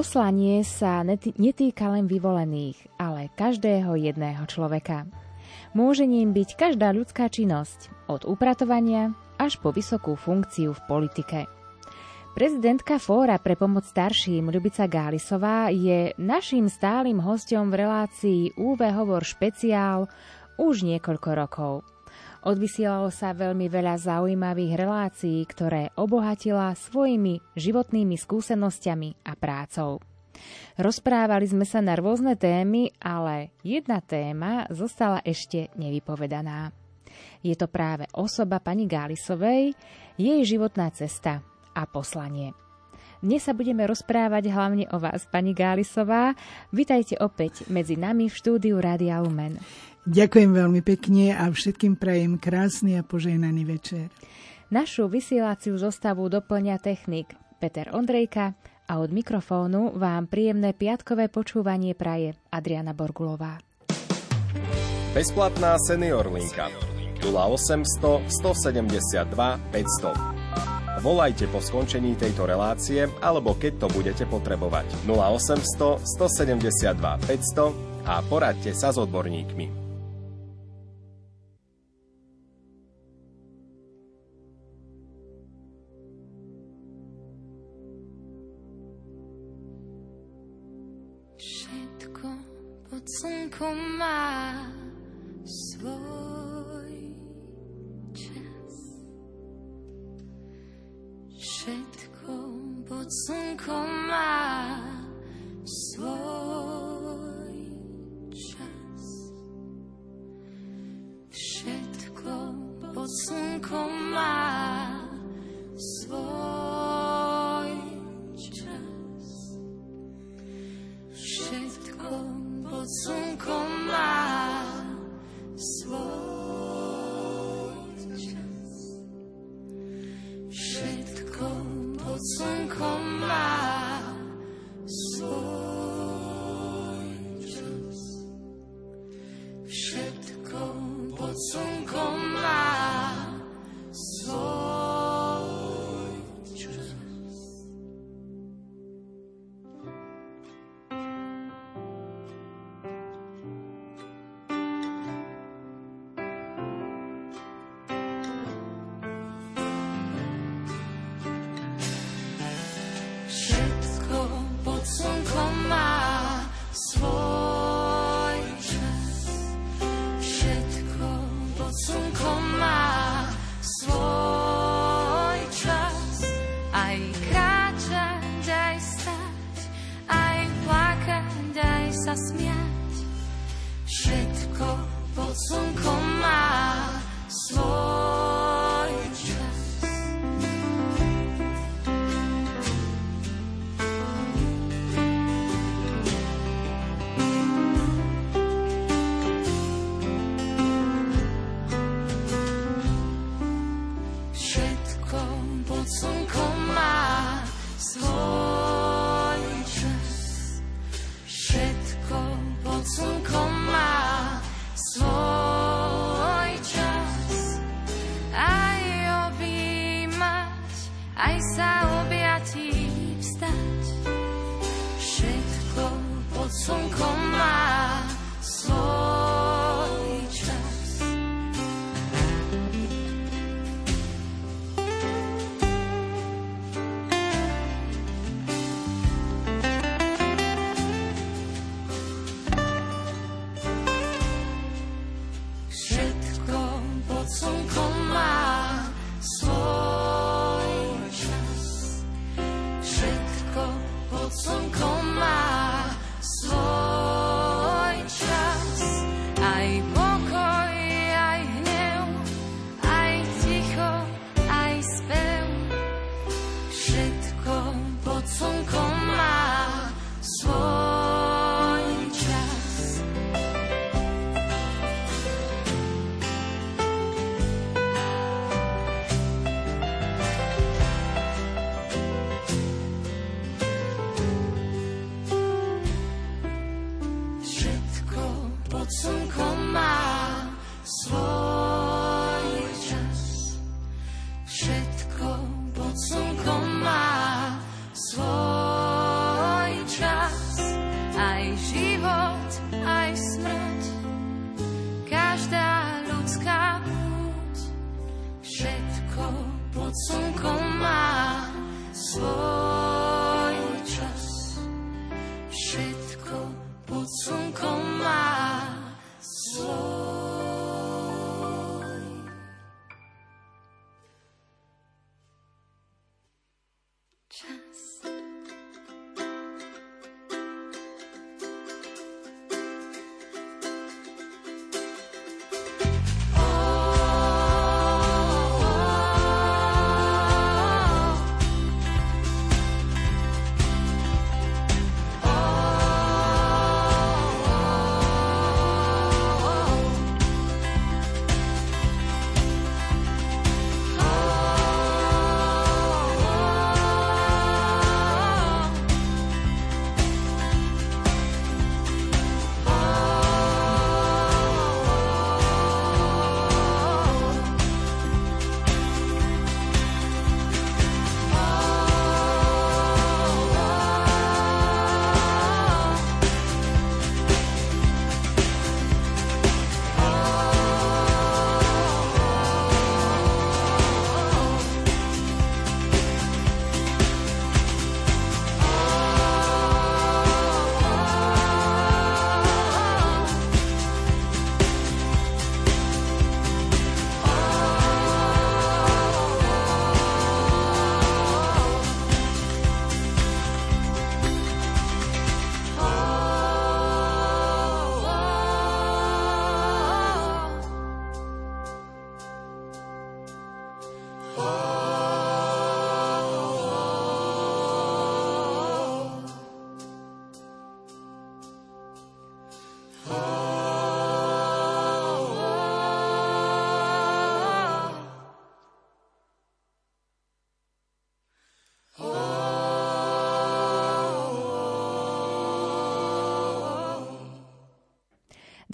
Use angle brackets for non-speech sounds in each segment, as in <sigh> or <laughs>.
Poslanie sa netýka len vyvolených, ale každého jedného človeka. Môže ním byť každá ľudská činnosť, od upratovania až po vysokú funkciu v politike. Prezidentka Fóra pre pomoc starším Ľubica Gálisová je naším stálym hostom v relácii UV Hovor špeciál už niekoľko rokov. Odvysielalo sa veľmi veľa zaujímavých relácií, ktoré obohatila svojimi životnými skúsenosťami a prácou. Rozprávali sme sa na rôzne témy, ale jedna téma zostala ešte nevypovedaná. Je to práve osoba pani Gálisovej, jej životná cesta a poslanie. Dnes sa budeme rozprávať hlavne o vás, pani Gálisová. Vitajte opäť medzi nami v štúdiu Rádia Lumen. Ďakujem veľmi pekne a všetkým prajem krásny a požehnaný večer. Našu vysielaciu zostavu doplňa technik Peter Ondrejka a od mikrofónu vám príjemné piatkové počúvanie praje Adriana Borgulová. Bezplatná senior linka 0800 172 500. Volajte po skončení tejto relácie alebo keď to budete potrebovať 0800 172 500 a poradte sa s odborníkmi. Slnko má svoj čas. Všetko pod slnkom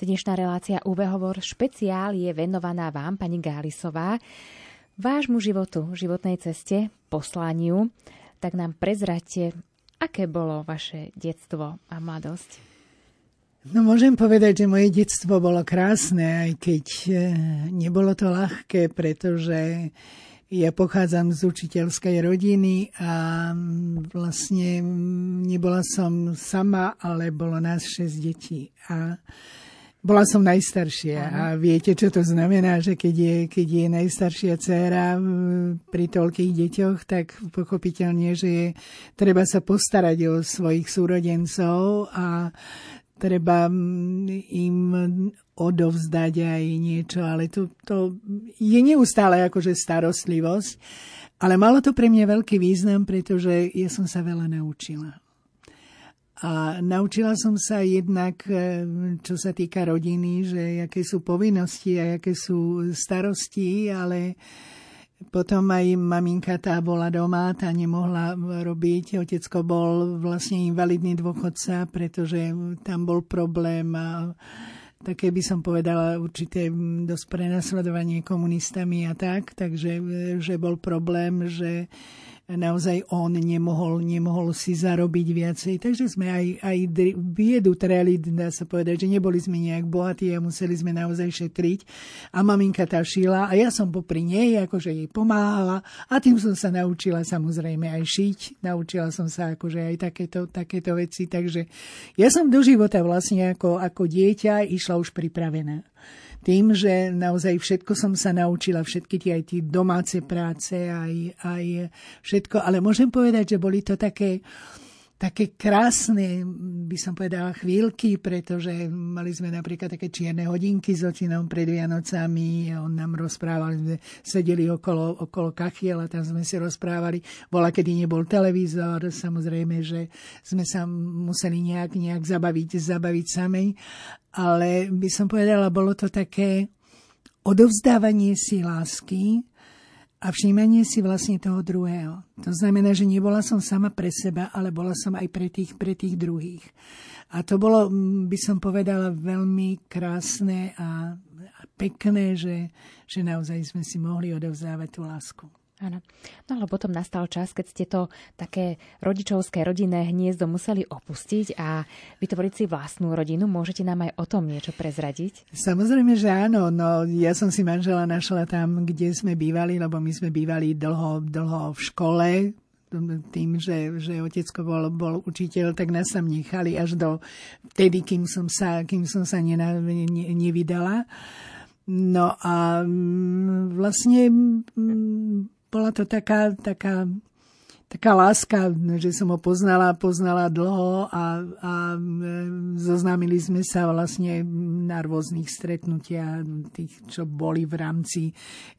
Dnešná relácia UV Hovor špeciál je venovaná vám, pani Gálisová, vášmu životu, životnej ceste, poslaniu. Tak nám prezrate, aké bolo vaše detstvo a mladosť? No môžem povedať, že moje detstvo bolo krásne, aj keď e, nebolo to ľahké, pretože ja pochádzam z učiteľskej rodiny a vlastne nebola som sama, ale bolo nás šesť detí. A bola som najstaršia Aha. a viete, čo to znamená, že keď je, keď je najstaršia dcéra pri toľkých deťoch, tak pochopiteľne, že je, treba sa postarať o svojich súrodencov a treba im odovzdať aj niečo, ale to, to je neustále akože starostlivosť. Ale malo to pre mňa veľký význam, pretože ja som sa veľa naučila. A naučila som sa jednak, e, čo sa týka rodiny, že aké sú povinnosti a aké sú starosti, ale potom aj maminka tá bola doma, tá nemohla robiť. Otecko bol vlastne invalidný dôchodca, pretože tam bol problém a také by som povedala určité dosť prenasledovanie komunistami a tak, takže e, že bol problém, že naozaj on nemohol, nemohol si zarobiť viacej. Takže sme aj, aj biedu treli, dá sa povedať, že neboli sme nejak bohatí a museli sme naozaj šetriť. A maminka tá šila a ja som popri nej, akože jej pomáhala a tým som sa naučila samozrejme aj šiť. Naučila som sa akože aj takéto, takéto veci. Takže ja som do života vlastne ako, ako dieťa išla už pripravená tým, že naozaj všetko som sa naučila, všetky tie aj tie domáce práce, aj, aj všetko, ale môžem povedať, že boli to také, také krásne, by som povedala, chvíľky, pretože mali sme napríklad také čierne hodinky s očinom pred Vianocami, on nám rozprával, sme sedeli okolo, okolo kachiel a tam sme si rozprávali. Bola, kedy nebol televízor, samozrejme, že sme sa museli nejak, nejak zabaviť, zabaviť samej ale by som povedala, bolo to také odovzdávanie si lásky a všímanie si vlastne toho druhého. To znamená, že nebola som sama pre seba, ale bola som aj pre tých, pre tých druhých. A to bolo, by som povedala, veľmi krásne a, pekné, že, že naozaj sme si mohli odovzdávať tú lásku. Áno. No ale potom nastal čas, keď ste to také rodičovské rodinné hniezdo museli opustiť a vytvoriť si vlastnú rodinu. Môžete nám aj o tom niečo prezradiť? Samozrejme, že áno. No, ja som si manžela našla tam, kde sme bývali, lebo my sme bývali dlho, dlho v škole, tým, že, že otecko bol, bol učiteľ, tak nás tam nechali až do vtedy, kým som sa, kým som sa nena, ne, nevydala. No a mm, vlastne mm, bola to taká, taká, taká láska, že som ho poznala, poznala dlho a, a e, zoznámili sme sa vlastne na rôznych stretnutiach, tých, čo boli v rámci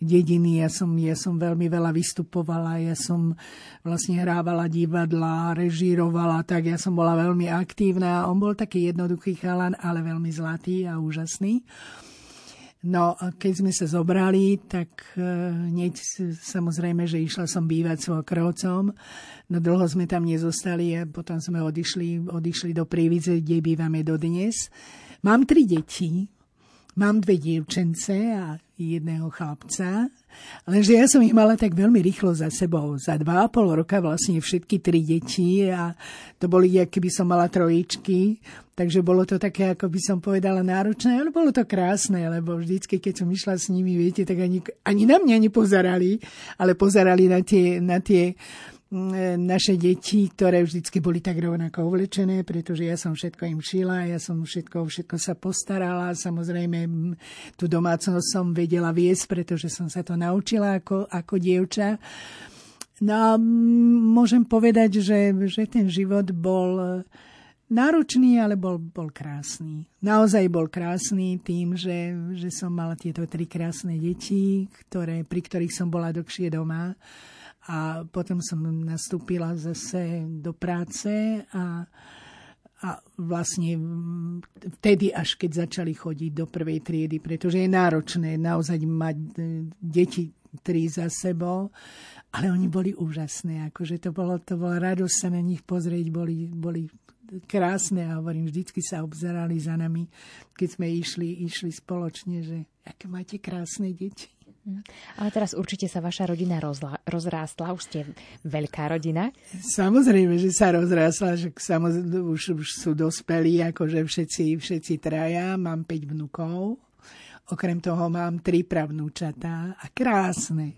dediny. Ja som, ja som veľmi veľa vystupovala, ja som vlastne hrávala divadla, režírovala, tak ja som bola veľmi aktívna. On bol taký jednoduchý chalan, ale veľmi zlatý a úžasný. No keď sme sa zobrali, tak e, hneď samozrejme, že išla som bývať s krovcom. No dlho sme tam nezostali a potom sme odišli, odišli do Prívidze, kde bývame dodnes. Mám tri deti, mám dve dievčence a jedného chlapca. Lenže ja som ich mala tak veľmi rýchlo za sebou. Za dva a pol roka vlastne všetky tri deti a to boli, keby som mala trojičky. Takže bolo to také, ako by som povedala, náročné, ale bolo to krásne, lebo vždycky, keď som išla s nimi, viete, tak ani, ani na mňa nepozerali, ale pozerali na tie, na tie naše deti, ktoré vždycky boli tak rovnako uvlečené, pretože ja som všetko im šila, ja som všetko, všetko sa postarala. Samozrejme, tú domácnosť som vedela viesť, pretože som sa to naučila ako, ako dievča. No a môžem povedať, že, že ten život bol náročný, ale bol, bol krásny. Naozaj bol krásny tým, že, že som mala tieto tri krásne deti, ktoré, pri ktorých som bola dlhšie doma. A potom som nastúpila zase do práce a, a vlastne vtedy, až keď začali chodiť do prvej triedy, pretože je náročné naozaj mať e, deti tri za sebou, ale oni boli úžasné, akože to bolo, to bolo radosť sa na nich pozrieť, boli, boli krásne a hovorím, vždycky sa obzerali za nami, keď sme išli, išli spoločne, že aké máte krásne deti. Hm. Ale teraz určite sa vaša rodina rozla, rozrástla, už ste veľká rodina. Samozrejme, že sa rozrástla, že samozrejme už, už sú dospelí, akože všetci, všetci traja, mám 5 vnukov, okrem toho mám tri pravnúčatá a krásne,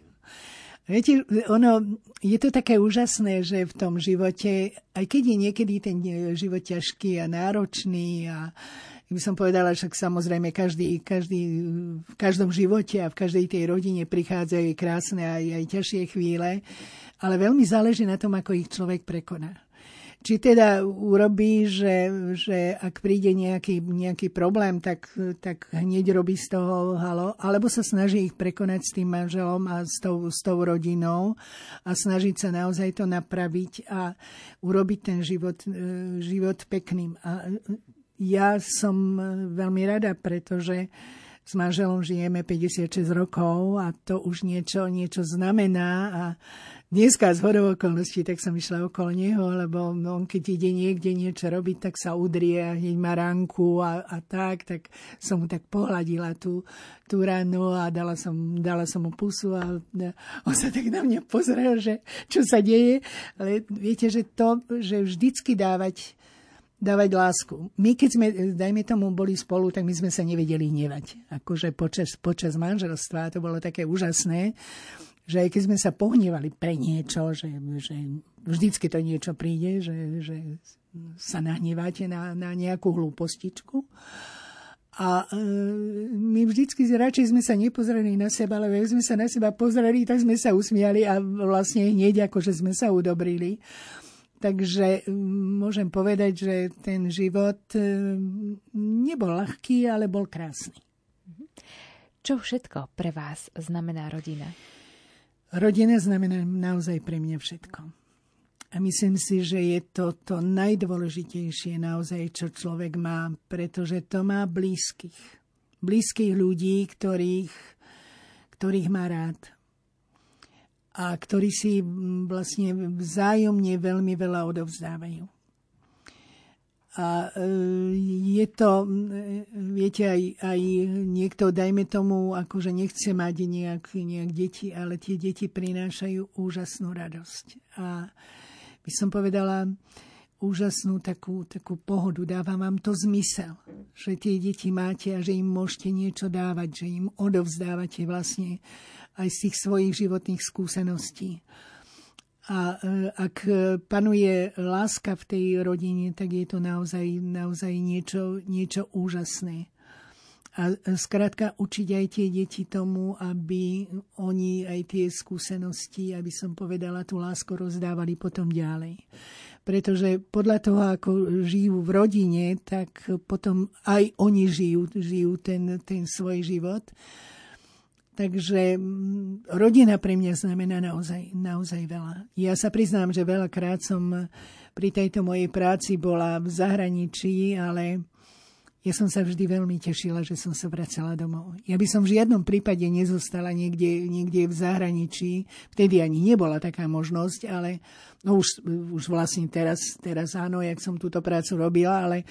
Viete, ono, je to také úžasné, že v tom živote, aj keď je niekedy ten život ťažký a náročný a by som povedala, však samozrejme každý, každý, v každom živote a v každej tej rodine prichádzajú krásne aj, aj ťažšie chvíle, ale veľmi záleží na tom, ako ich človek prekoná. Či teda urobí, že, že ak príde nejaký, nejaký problém, tak, tak hneď robí z toho halo, alebo sa snaží ich prekonať s tým manželom a s tou, s tou rodinou a snažiť sa naozaj to napraviť a urobiť ten život, e, život pekným. A ja som veľmi rada, pretože s manželom žijeme 56 rokov a to už niečo, niečo znamená a dneska z hodou okolností, tak som išla okolo neho, lebo on keď ide niekde niečo robiť, tak sa udrie a hneď má ranku a, a tak, tak som mu tak pohľadila tú, tú ranu a dala som, dala som mu pusu a on sa tak na mňa pozrel, že čo sa deje. Ale viete, že to, že vždycky dávať dávať lásku. My, keď sme, dajme tomu, boli spolu, tak my sme sa nevedeli hnevať. Akože počas, počas manželstva to bolo také úžasné, že aj keď sme sa pohnevali pre niečo, že, že vždycky to niečo príde, že, že sa nahneváte na, na nejakú hlúpostičku. A e, my vždycky radšej sme sa nepozreli na seba, ale keď sme sa na seba pozreli, tak sme sa usmiali a vlastne hneď akože sme sa udobrili. Takže môžem povedať, že ten život e, nebol ľahký, ale bol krásny. Čo všetko pre vás znamená rodina? Rodina znamená naozaj pre mňa všetko. A myslím si, že je to to najdôležitejšie naozaj, čo človek má, pretože to má blízkych. Blízkych ľudí, ktorých, ktorých má rád. A ktorí si vlastne vzájomne veľmi veľa odovzdávajú. A e, je to, viete, aj, aj niekto, dajme tomu, akože nechce mať nejak, nejak deti, ale tie deti prinášajú úžasnú radosť. A by som povedala, úžasnú takú, takú pohodu, dáva vám to zmysel, že tie deti máte a že im môžete niečo dávať, že im odovzdávate vlastne aj z tých svojich životných skúseností. A e, ak panuje láska v tej rodine, tak je to naozaj, naozaj niečo, niečo úžasné. A skrátka učiť aj tie deti tomu, aby oni aj tie skúsenosti, aby som povedala, tú lásku rozdávali potom ďalej pretože podľa toho, ako žijú v rodine, tak potom aj oni žijú, žijú ten, ten svoj život. Takže mm, rodina pre mňa znamená naozaj, naozaj veľa. Ja sa priznám, že veľakrát som pri tejto mojej práci bola v zahraničí, ale ja som sa vždy veľmi tešila, že som sa vracala domov. Ja by som v žiadnom prípade nezostala niekde, niekde v zahraničí. Vtedy ani nebola taká možnosť, ale no už, už vlastne teraz, teraz áno, jak som túto prácu robila, ale,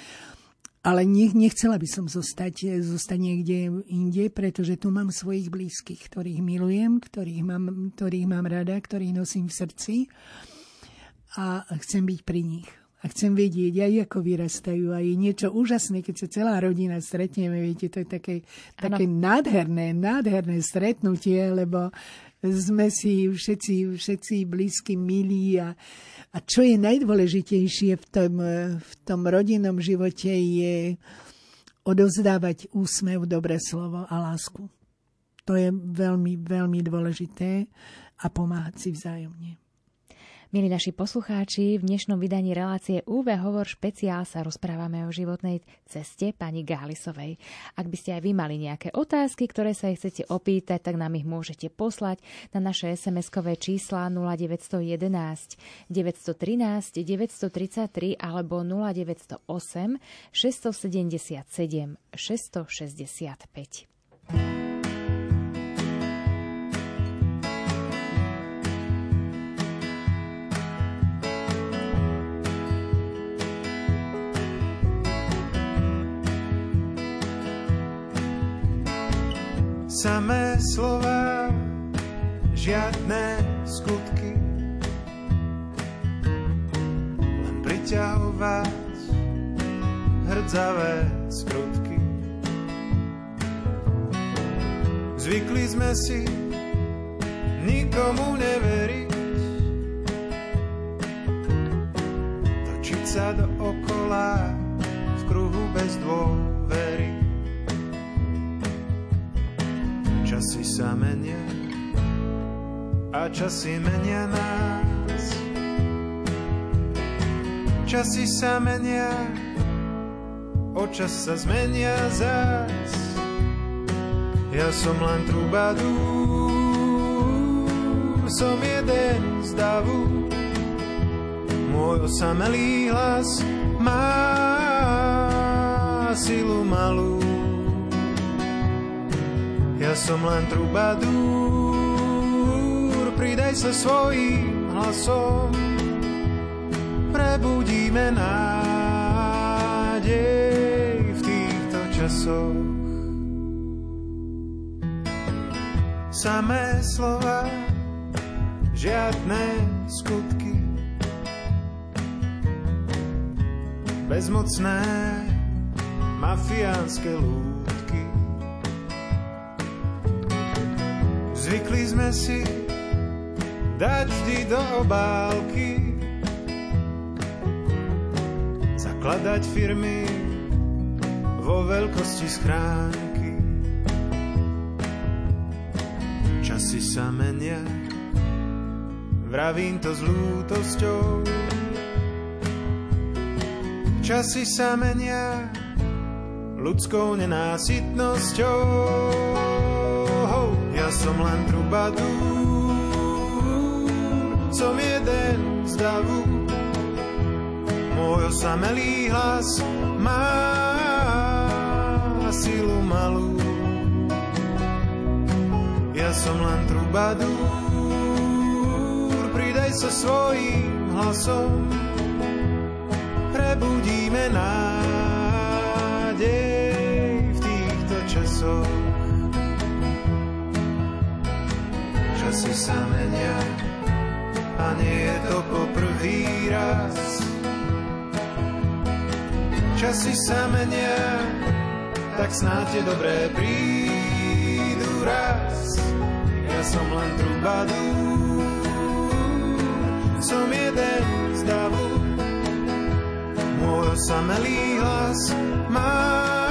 ale nech, nechcela by som zostať, zostať niekde inde, pretože tu mám svojich blízkych, ktorých milujem, ktorých mám, ktorých mám rada, ktorých nosím v srdci a chcem byť pri nich a chcem vedieť aj, ako vyrastajú. A je niečo úžasné, keď sa celá rodina stretneme, viete, to je také, také nádherné, nádherné stretnutie, lebo sme si všetci, všetci blízky, milí a, a čo je najdôležitejšie v tom, v tom rodinnom živote je odovzdávať úsmev, dobré slovo a lásku. To je veľmi, veľmi dôležité a pomáhať si vzájomne. Milí naši poslucháči, v dnešnom vydaní relácie UV Hovor špeciál sa rozprávame o životnej ceste pani Gálisovej. Ak by ste aj vy mali nejaké otázky, ktoré sa jej chcete opýtať, tak nám ich môžete poslať na naše SMS-kové čísla 0911 913 933 alebo 0908 677 665. samé slova, žiadne skutky. Len priťahu vás hrdzavé skrutky. Zvykli sme si nikomu neveriť, točiť sa do okola v kruhu bez dôvery. Časy sa menia a časy menia nás. Časy sa menia, očas sa zmenia zás. Ja som len trubadúr, som jeden z davu. Môj osamelý hlas má silu malú som len trubadúr, pridaj sa svojím hlasom, prebudíme nádej v týchto časoch. Samé slova, žiadne skutky, bezmocné mafiánske lúky. Zvykli sme si dať vždy do obálky, zakladať firmy vo veľkosti schránky. Časy sa menia, vravím to s lútosťou. Časy sa menia ľudskou nenásytnosťou som len trubadúr, som jeden z davu. Môj osamelý hlas má silu malú. Ja som len trubadúr, pridaj sa svojím hlasom, prebudíme nádej v týchto časoch. Časy sa menia a nie je to poprvý raz. Časy sa menia, tak snáď je dobré prídu raz. Ja som len trubadúr, som jeden z davu. Môj osamelý hlas má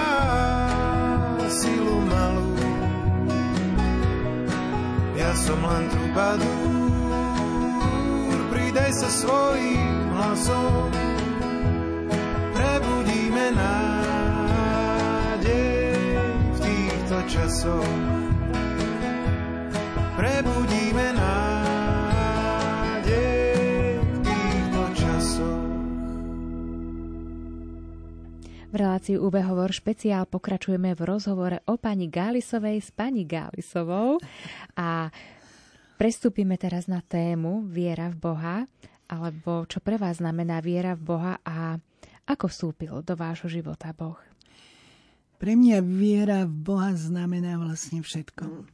som len trubadúr, pridaj sa svojím hlasom. Prebudíme nádej v týchto časoch. Prebudíme nádej relácii UB Hovor špeciál pokračujeme v rozhovore o pani Gálisovej s pani Gálisovou a prestúpime teraz na tému viera v Boha, alebo čo pre vás znamená viera v Boha a ako vstúpil do vášho života Boh. Pre mňa viera v Boha znamená vlastne všetko.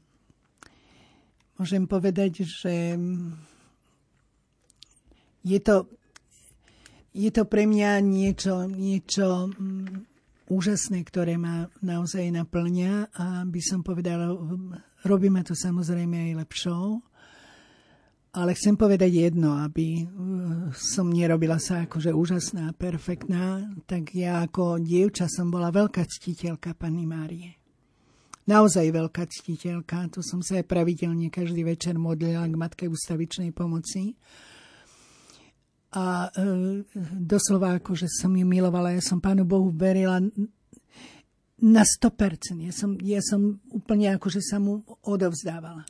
Môžem povedať, že je to, je to pre mňa niečo, niečo mm, úžasné, ktoré ma naozaj naplňa a by som povedala, robí ma to samozrejme aj lepšou. Ale chcem povedať jedno, aby uh, som nerobila sa akože úžasná, perfektná, tak ja ako dievča som bola veľká ctiteľka Panny Márie. Naozaj veľká ctiteľka, to som sa aj pravidelne každý večer modlila k Matke ústavičnej pomoci. A e, doslova akože som ju milovala, ja som Pánu Bohu verila na 100%. Ja som, ja som úplne akože sa mu odovzdávala.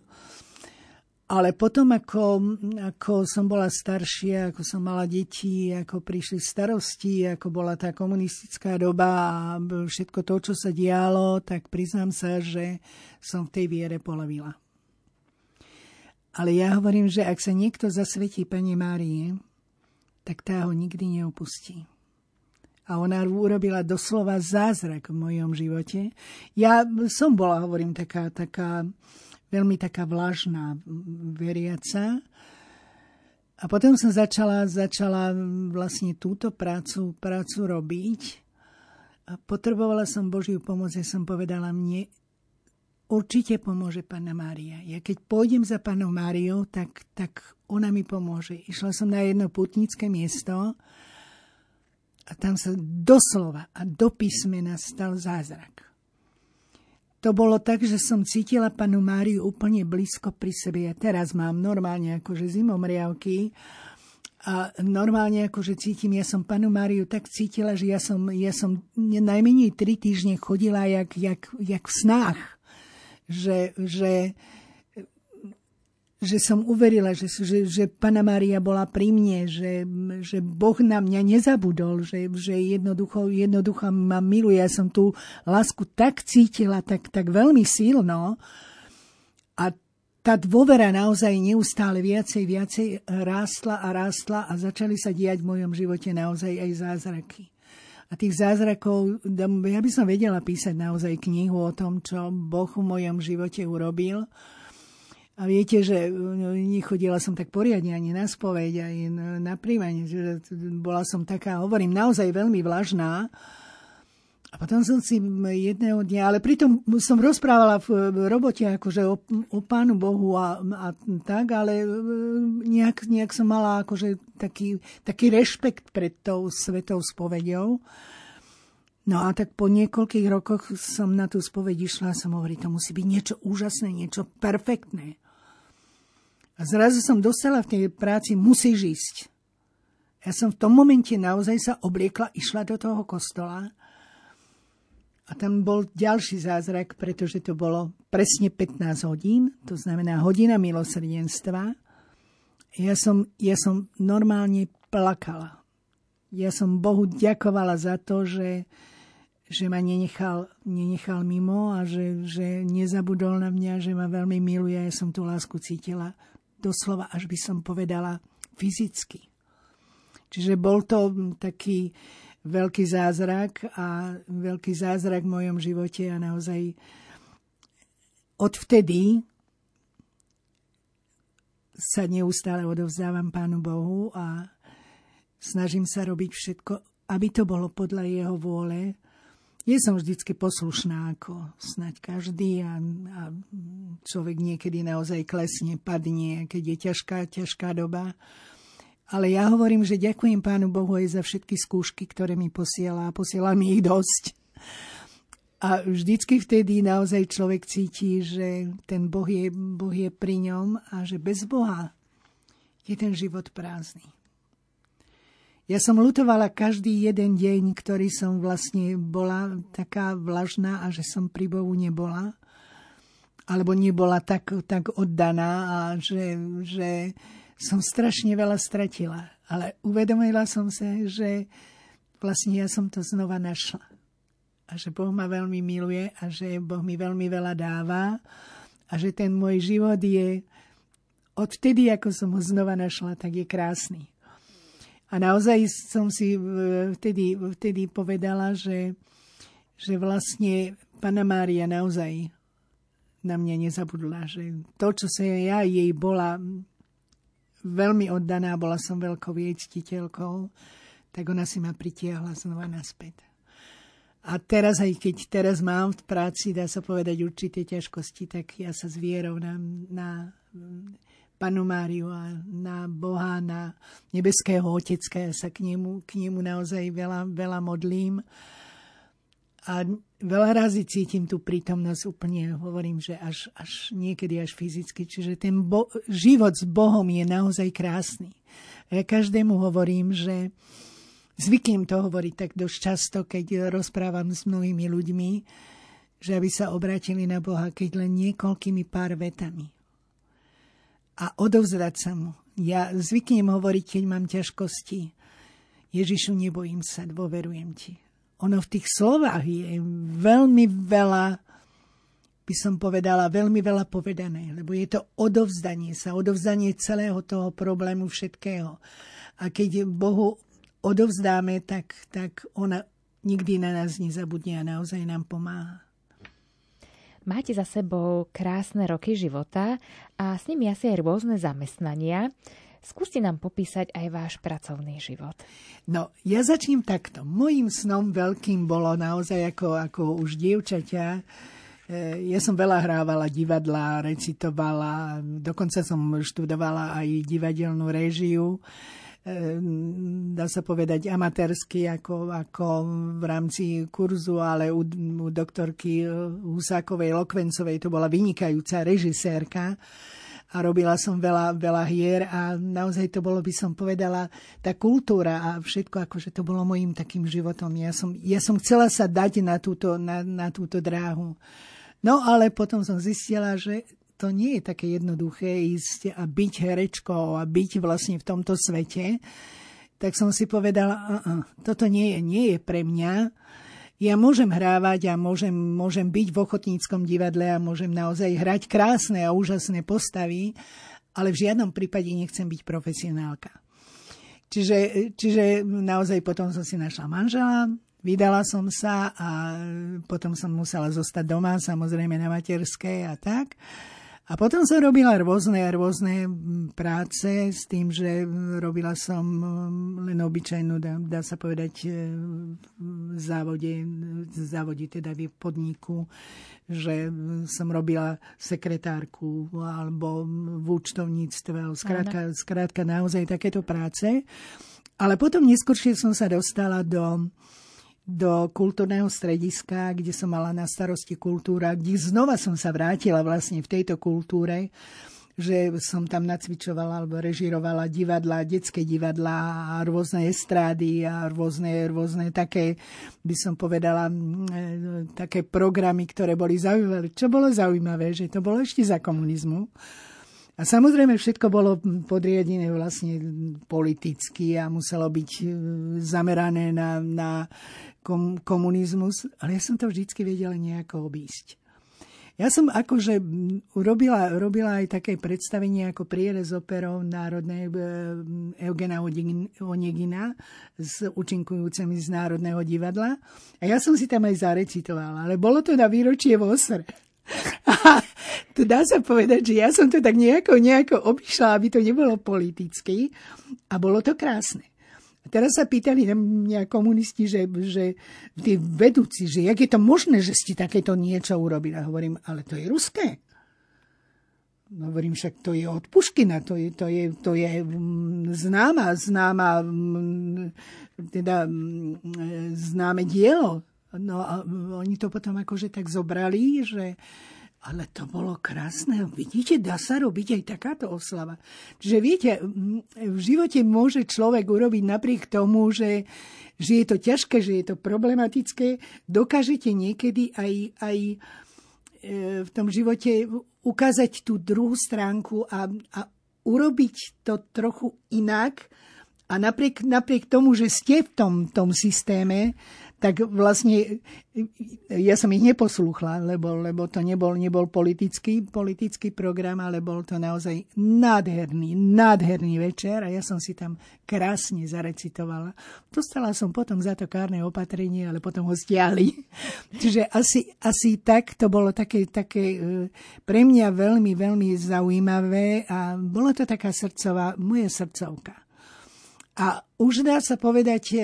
Ale potom, ako, ako som bola staršia, ako som mala deti, ako prišli starosti, ako bola tá komunistická doba a všetko to, čo sa dialo, tak priznám sa, že som v tej viere polovila. Ale ja hovorím, že ak sa niekto zasvetí Pane Márie, tak tá ho nikdy neopustí. A ona urobila doslova zázrak v mojom živote. Ja som bola, hovorím, taká, taká veľmi taká vlažná veriaca. A potom som začala, začala vlastne túto prácu, prácu robiť. A potrebovala som Božiu pomoc, ja som povedala mne, určite pomôže Pána Mária. Ja keď pôjdem za Pánom Máriou, tak, tak ona mi pomôže. Išla som na jedno putnické miesto a tam sa doslova a do písmena stal zázrak. To bolo tak, že som cítila panu Máriu úplne blízko pri sebe. Ja teraz mám normálne akože zimomriavky a normálne akože cítim, ja som panu Máriu tak cítila, že ja som, ja som najmenej tri týždne chodila jak, jak, jak v snách. Že, že, že som uverila, že, že, že Pana Mária bola pri mne, že, že Boh na mňa nezabudol, že, že jednoducho, jednoducho ma miluje. Ja som tú lásku tak cítila, tak, tak veľmi silno a tá dôvera naozaj neustále viacej, viacej rástla a rástla a začali sa diať v mojom živote naozaj aj zázraky. A tých zázrakov, ja by som vedela písať naozaj knihu o tom, čo Boh v mojom živote urobil. A viete, že no, nechodila som tak poriadne ani na spoveď, aj na príjmanie. Bola som taká, hovorím, naozaj veľmi vlažná. A potom som si jedného dňa, ale pritom som rozprávala v robote akože o, o Pánu Bohu a, a tak, ale e, nejak, nejak som mala akože taký, taký rešpekt pred tou svetou spovedou. No a tak po niekoľkých rokoch som na tú spoveď išla a som hovorila, to musí byť niečo úžasné, niečo perfektné. A zrazu som dostala v tej práci, musíš ísť. Ja som v tom momente naozaj sa obliekla, išla do toho kostola a tam bol ďalší zázrak, pretože to bolo presne 15 hodín, to znamená hodina milosrdenstva. Ja som, ja som normálne plakala. Ja som Bohu ďakovala za to, že, že ma nenechal, nenechal mimo a že, že nezabudol na mňa, že ma veľmi miluje. Ja som tú lásku cítila doslova, až by som povedala, fyzicky. Čiže bol to taký veľký zázrak a veľký zázrak v mojom živote a naozaj odvtedy sa neustále odovzdávam Pánu Bohu a snažím sa robiť všetko, aby to bolo podľa Jeho vôle. Nie som vždycky poslušná, ako snať každý a, a človek niekedy naozaj klesne, padne, keď je ťažká, ťažká doba. Ale ja hovorím, že ďakujem Pánu Bohu aj za všetky skúšky, ktoré mi posiela a posiela mi ich dosť. A vždycky vtedy naozaj človek cíti, že ten boh je, boh je pri ňom a že bez Boha je ten život prázdny. Ja som lutovala každý jeden deň, ktorý som vlastne bola taká vlažná a že som pri Bohu nebola. Alebo nebola tak, tak oddaná a že, že som strašne veľa stratila. Ale uvedomila som sa, že vlastne ja som to znova našla. A že Boh ma veľmi miluje a že Boh mi veľmi veľa dáva a že ten môj život je odtedy, ako som ho znova našla, tak je krásny. A naozaj som si vtedy, vtedy povedala, že, že vlastne Pana Mária naozaj na mňa nezabudla. Že to, čo sa ja jej bola veľmi oddaná, bola som veľkou jej tak ona si ma pritiahla znova naspäť. A teraz, aj keď teraz mám v práci, dá sa povedať, určité ťažkosti, tak ja sa zvierou na, na Panu Máriu a na Boha, na nebeského Otecka. Ja sa k nemu, k nemu naozaj veľa, veľa modlím. A veľa razy cítim tú prítomnosť úplne, hovorím, že až, až niekedy až fyzicky. Čiže ten bo- život s Bohom je naozaj krásny. Ja každému hovorím, že zvyknem to hovoriť tak dosť často, keď rozprávam s mnohými ľuďmi, že aby sa obratili na Boha, keď len niekoľkými pár vetami a odovzdať sa mu. Ja zvyknem hovoriť, keď mám ťažkosti. Ježišu, nebojím sa, dôverujem ti. Ono v tých slovách je veľmi veľa, by som povedala, veľmi veľa povedané, lebo je to odovzdanie sa, odovzdanie celého toho problému všetkého. A keď Bohu odovzdáme, tak, tak ona nikdy na nás nezabudne a naozaj nám pomáha. Máte za sebou krásne roky života a s nimi asi aj rôzne zamestnania. Skúste nám popísať aj váš pracovný život. No, ja začnem takto. Mojím snom veľkým bolo naozaj ako, ako už dievčaťa. E, ja som veľa hrávala divadla, recitovala, dokonca som študovala aj divadelnú réžiu. Dá sa povedať, amatérsky, ako, ako v rámci kurzu, ale u, u doktorky Husákovej Lokvencovej to bola vynikajúca režisérka a robila som veľa, veľa hier a naozaj to bolo, by som povedala, tá kultúra a všetko, akože to bolo mojim takým životom. Ja som, ja som chcela sa dať na túto, na, na túto dráhu. No ale potom som zistila, že to nie je také jednoduché ísť a byť herečkou a byť vlastne v tomto svete, tak som si povedala, uh-uh, toto nie je, nie je pre mňa. Ja môžem hrávať a môžem, môžem byť v ochotníckom divadle a môžem naozaj hrať krásne a úžasné postavy, ale v žiadnom prípade nechcem byť profesionálka. Čiže, čiže naozaj potom som si našla manžela, vydala som sa a potom som musela zostať doma, samozrejme na materskej a tak. A potom som robila rôzne a rôzne práce s tým, že robila som len obyčajnú, dá, dá sa povedať, e, v závode, v závode teda v podniku, že som robila sekretárku alebo v účtovníctve, skrátka, skrátka naozaj takéto práce. Ale potom neskôršie som sa dostala do do kultúrneho strediska, kde som mala na starosti kultúra, kde znova som sa vrátila vlastne v tejto kultúre, že som tam nacvičovala alebo režirovala divadla, detské divadla a rôzne estrády a rôzne, rôzne také, by som povedala, také programy, ktoré boli zaujímavé. Čo bolo zaujímavé, že to bolo ešte za komunizmu. A samozrejme všetko bolo podriadené vlastne politicky a muselo byť e, zamerané na, na komunizmus, ale ja som to vždycky vedela nejako obísť. Ja som akože robila, robila aj také predstavenie ako prierez operov Národnej e, Eugena Onegina s účinkujúcimi z Národného divadla. A ja som si tam aj zarecitovala, ale bolo to na výročie v Osre. <laughs> A to dá sa povedať, že ja som to tak nejako, nejako obišla, aby to nebolo politicky a bolo to krásne. A teraz sa pýtali mňa komunisti, že, že tí vedúci, že jak je to možné, že ste takéto niečo urobili. A hovorím, ale to je ruské. No, hovorím, však to je od Puškina, to je, to je, to je mm, známa, známa, mm, teda mm, známe dielo. No a oni to potom akože tak zobrali, že ale to bolo krásne. Vidíte, dá sa robiť aj takáto oslava. Čiže viete, v živote môže človek urobiť napriek tomu, že, že je to ťažké, že je to problematické, dokážete niekedy aj, aj e, v tom živote ukázať tú druhú stránku a, a urobiť to trochu inak. A napriek, napriek tomu, že ste v tom, tom systéme, tak vlastne ja som ich neposlúchla, lebo, lebo to nebol, nebol politický, politický program, ale bol to naozaj nádherný, nádherný večer a ja som si tam krásne zarecitovala. Dostala som potom za to kárne opatrenie, ale potom ho stiahli. <laughs> Čiže asi, asi tak to bolo také, také e, pre mňa veľmi, veľmi zaujímavé a bolo to taká srdcová, moja srdcovka. A už dá sa povedať e,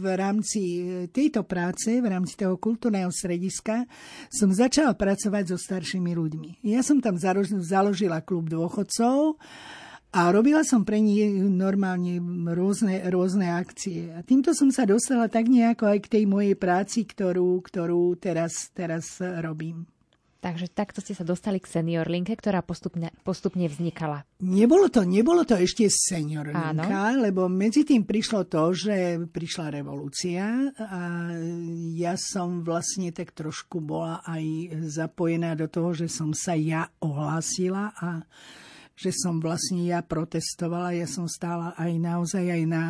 v rámci e, tejto práce, v rámci toho kultúrneho strediska, som začala pracovať so staršími ľuďmi. Ja som tam založila klub dôchodcov a robila som pre nich normálne rôzne, rôzne akcie. A týmto som sa dostala tak nejako aj k tej mojej práci, ktorú, ktorú teraz, teraz robím. Takže takto ste sa dostali k senior linke, ktorá postupne, postupne vznikala. Nebolo to, nebolo to ešte senior linka, Áno. lebo medzi tým prišlo to, že prišla revolúcia a ja som vlastne tak trošku bola aj zapojená do toho, že som sa ja ohlásila a že som vlastne ja protestovala. Ja som stála aj naozaj aj na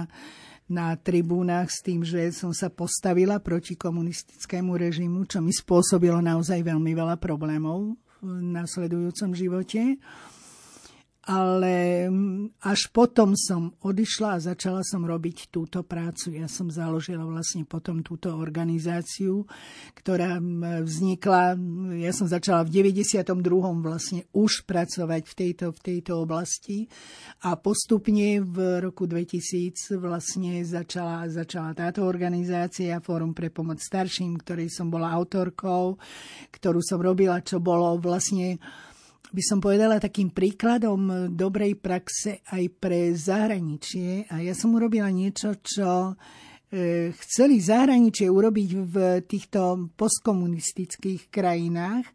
na tribúnach s tým, že som sa postavila proti komunistickému režimu, čo mi spôsobilo naozaj veľmi veľa problémov v nasledujúcom živote ale mm, až potom som odišla a začala som robiť túto prácu. Ja som založila vlastne potom túto organizáciu, ktorá mm, vznikla, ja som začala v 92. vlastne už pracovať v tejto, v tejto oblasti a postupne v roku 2000 vlastne začala, začala táto organizácia Fórum pre pomoc starším, ktorej som bola autorkou, ktorú som robila, čo bolo vlastne by som povedala, takým príkladom dobrej praxe aj pre zahraničie. A ja som urobila niečo, čo e, chceli zahraničie urobiť v týchto postkomunistických krajinách,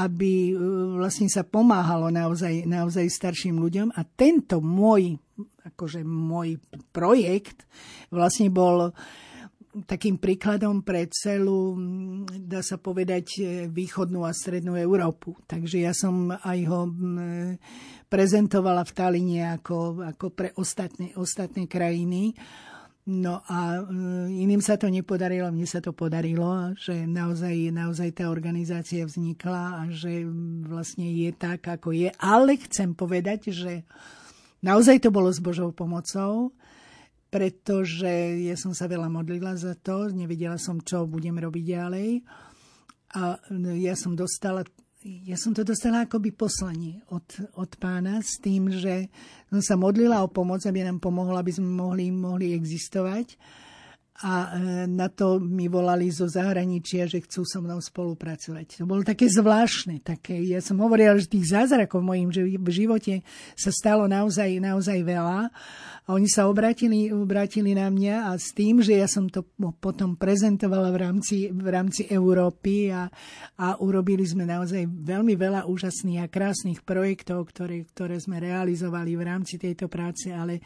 aby e, vlastne sa pomáhalo naozaj, naozaj starším ľuďom. A tento môj, akože môj projekt vlastne bol takým príkladom pre celú, dá sa povedať, e, východnú a strednú Európu. Takže ja som aj ho prezentovala v Taline ako, ako pre ostatné, ostatné krajiny. No a e, iným sa to nepodarilo, mne sa to podarilo, že naozaj, naozaj tá organizácia vznikla a že vlastne je tak, ako je. Ale chcem povedať, že naozaj to bolo s Božou pomocou pretože ja som sa veľa modlila za to, nevedela som, čo budem robiť ďalej. A ja som dostala ja som to dostala akoby poslanie od, od pána s tým, že som sa modlila o pomoc, aby nám pomohla, aby sme mohli, mohli existovať a e, na to mi volali zo zahraničia, že chcú so mnou spolupracovať. To bolo také zvláštne. Také, ja som hovorila, že tých zázrakov v mojom živote sa stalo naozaj, naozaj veľa. A oni sa obratili, obratili na mňa a s tým, že ja som to potom prezentovala v rámci, v rámci Európy a, a urobili sme naozaj veľmi veľa úžasných a krásnych projektov, ktoré, ktoré sme realizovali v rámci tejto práce, ale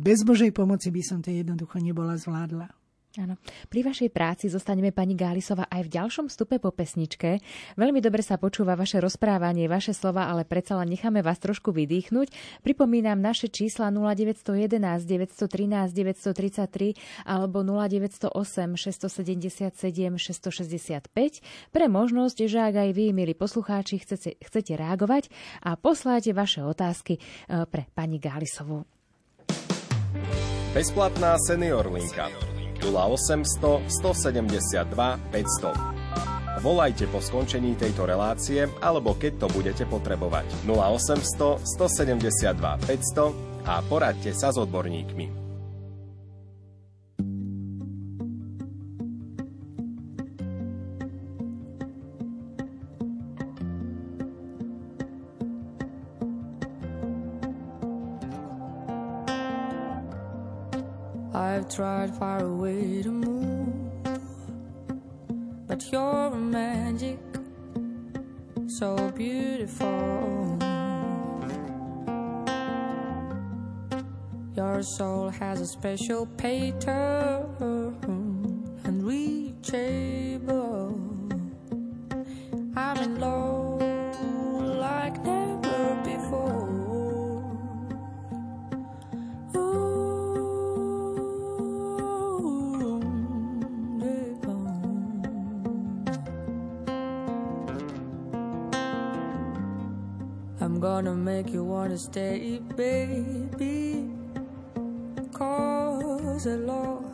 bez Božej pomoci by som to jednoducho nebola zvládla. Áno. Pri vašej práci zostaneme pani Gálisova aj v ďalšom stupe po pesničke. Veľmi dobre sa počúva vaše rozprávanie, vaše slova, ale predsa len necháme vás trošku vydýchnuť. Pripomínam naše čísla 0911 913 933 alebo 0908 677 665 pre možnosť, že ak aj vy, milí poslucháči, chcete, chcete reagovať a posláte vaše otázky eh, pre pani Gálisovú. Bezplatná senior linka 0800 172 500. Volajte po skončení tejto relácie alebo keď to budete potrebovať 0800 172 500 a poradte sa s odborníkmi. Tried far away to move, but you're a magic so beautiful. Your soul has a special pattern, unreachable. Make you wanna stay, baby. Cause I love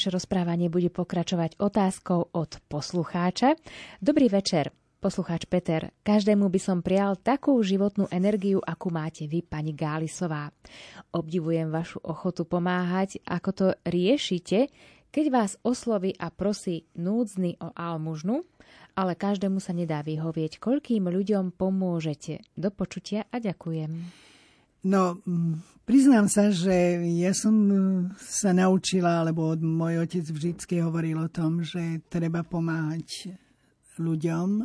Naše rozprávanie bude pokračovať otázkou od poslucháča. Dobrý večer. Poslucháč Peter, každému by som prial takú životnú energiu, akú máte vy, pani Gálisová. Obdivujem vašu ochotu pomáhať, ako to riešite, keď vás osloví a prosí núdzny o almužnu, ale každému sa nedá vyhovieť. Koľkým ľuďom pomôžete? Do počutia a ďakujem. No, mm, priznám sa, že ja som mm, sa naučila, alebo môj otec vždycky hovoril o tom, že treba pomáhať ľuďom.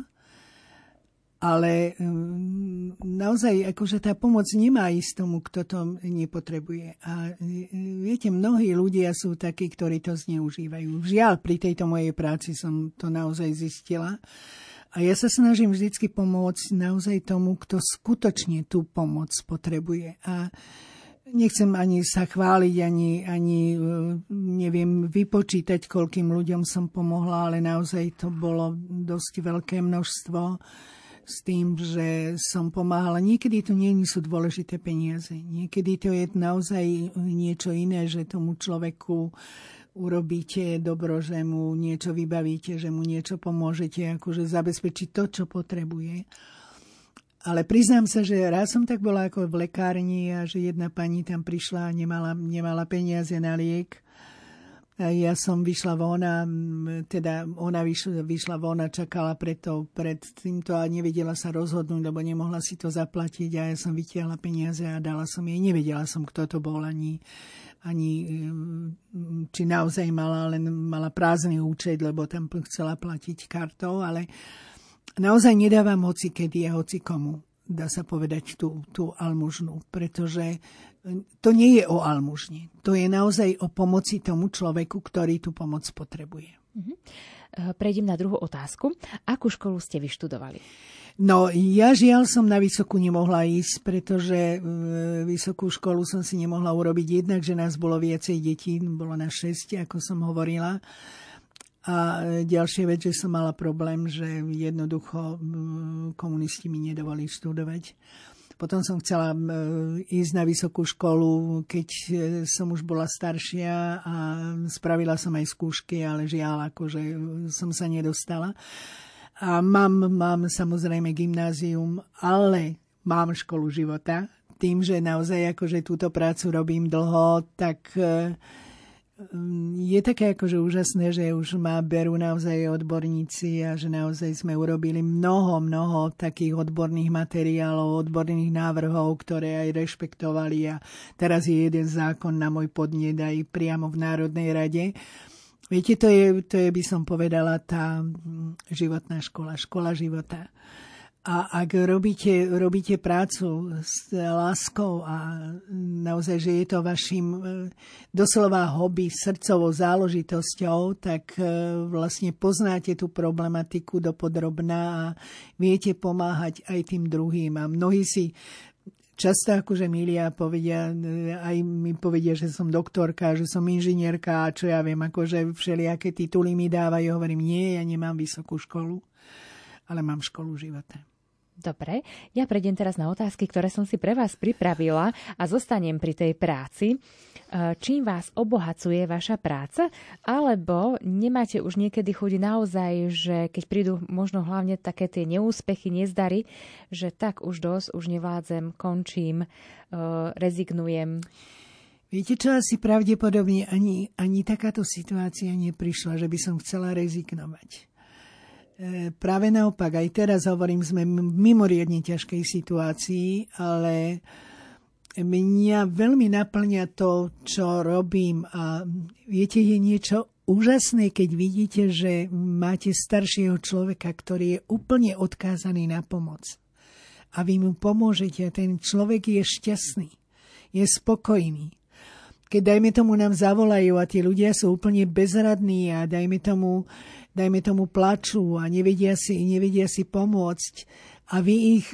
ale mm, naozaj akože tá pomoc nemá ísť tomu, kto to nepotrebuje. A e, viete, mnohí ľudia sú takí, ktorí to zneužívajú. Žiaľ, pri tejto mojej práci som to naozaj zistila. A ja sa snažím vždycky pomôcť naozaj tomu, kto skutočne tú pomoc potrebuje. A nechcem ani sa chváliť, ani, ani e, neviem vypočítať, koľkým ľuďom som pomohla, ale naozaj to bolo dosť veľké množstvo s tým, že som pomáhala. Niekedy to nie sú dôležité peniaze. Niekedy to je naozaj niečo iné, že tomu človeku urobíte dobro, že mu niečo vybavíte, že mu niečo pomôžete, akože zabezpečiť to, čo potrebuje. Ale priznám sa, že raz som tak bola ako v lekárni a že jedna pani tam prišla a nemala, nemala peniaze na liek ja som vyšla von a teda ona vyšla, vyšla von a čakala preto, pred týmto a nevedela sa rozhodnúť, lebo nemohla si to zaplatiť a ja som vytiahla peniaze a dala som jej. Nevedela som, kto to bol ani, ani či naozaj mala, len mala prázdny účet, lebo tam chcela platiť kartou, ale naozaj nedávam hoci kedy a hoci komu dá sa povedať, tú, tú almužnu, pretože to nie je o almužne. To je naozaj o pomoci tomu človeku, ktorý tú pomoc potrebuje. Uh-huh. Prejdem na druhú otázku. Akú školu ste vyštudovali? No, ja žiaľ som na vysokú nemohla ísť, pretože e, vysokú školu som si nemohla urobiť jednak, že nás bolo viacej detí, bolo na 6, ako som hovorila. A ďalšia vec, že som mala problém, že jednoducho komunisti mi nedovolili študovať. Potom som chcela ísť na vysokú školu, keď e, som už bola staršia a spravila som aj skúšky, ale žiaľ, akože som sa nedostala. A mám, mám samozrejme gymnázium, ale mám školu života. Tým, že naozaj akože túto prácu robím dlho, tak uh, je také akože úžasné, že už ma berú naozaj odborníci a že naozaj sme urobili mnoho, mnoho takých odborných materiálov, odborných návrhov, ktoré aj rešpektovali a teraz je jeden zákon na môj podnet aj priamo v Národnej rade. Viete, to je, to je by som povedala, tá životná škola, škola života. A ak robíte, robíte prácu s láskou a naozaj, že je to vašim e, doslova hobby, srdcovou záležitosťou, tak e, vlastne poznáte tú problematiku dopodrobná a viete pomáhať aj tým druhým. A mnohí si často akože milia povedia, e, aj mi povedia, že som doktorka, že som inžinierka a čo ja viem, akože všelijaké tituly mi dávajú. Hovorím, nie, ja nemám vysokú školu, ale mám školu života. Dobre, ja prejdem teraz na otázky, ktoré som si pre vás pripravila a zostanem pri tej práci. E, čím vás obohacuje vaša práca? Alebo nemáte už niekedy chuť naozaj, že keď prídu možno hlavne také tie neúspechy, nezdary, že tak už dosť, už nevládzem, končím, e, rezignujem? Viete čo, asi pravdepodobne ani, ani takáto situácia neprišla, že by som chcela rezignovať. E, práve naopak, aj teraz hovorím, sme v mimoriadne ťažkej situácii, ale mňa veľmi naplňa to, čo robím a viete, je niečo úžasné, keď vidíte, že máte staršieho človeka, ktorý je úplne odkázaný na pomoc. A vy mu pomôžete ten človek je šťastný, je spokojný. Keď dajme tomu nám zavolajú a tí ľudia sú úplne bezradní a dajme tomu dajme tomu, plačú a nevedia si, nevedia si pomôcť a vy ich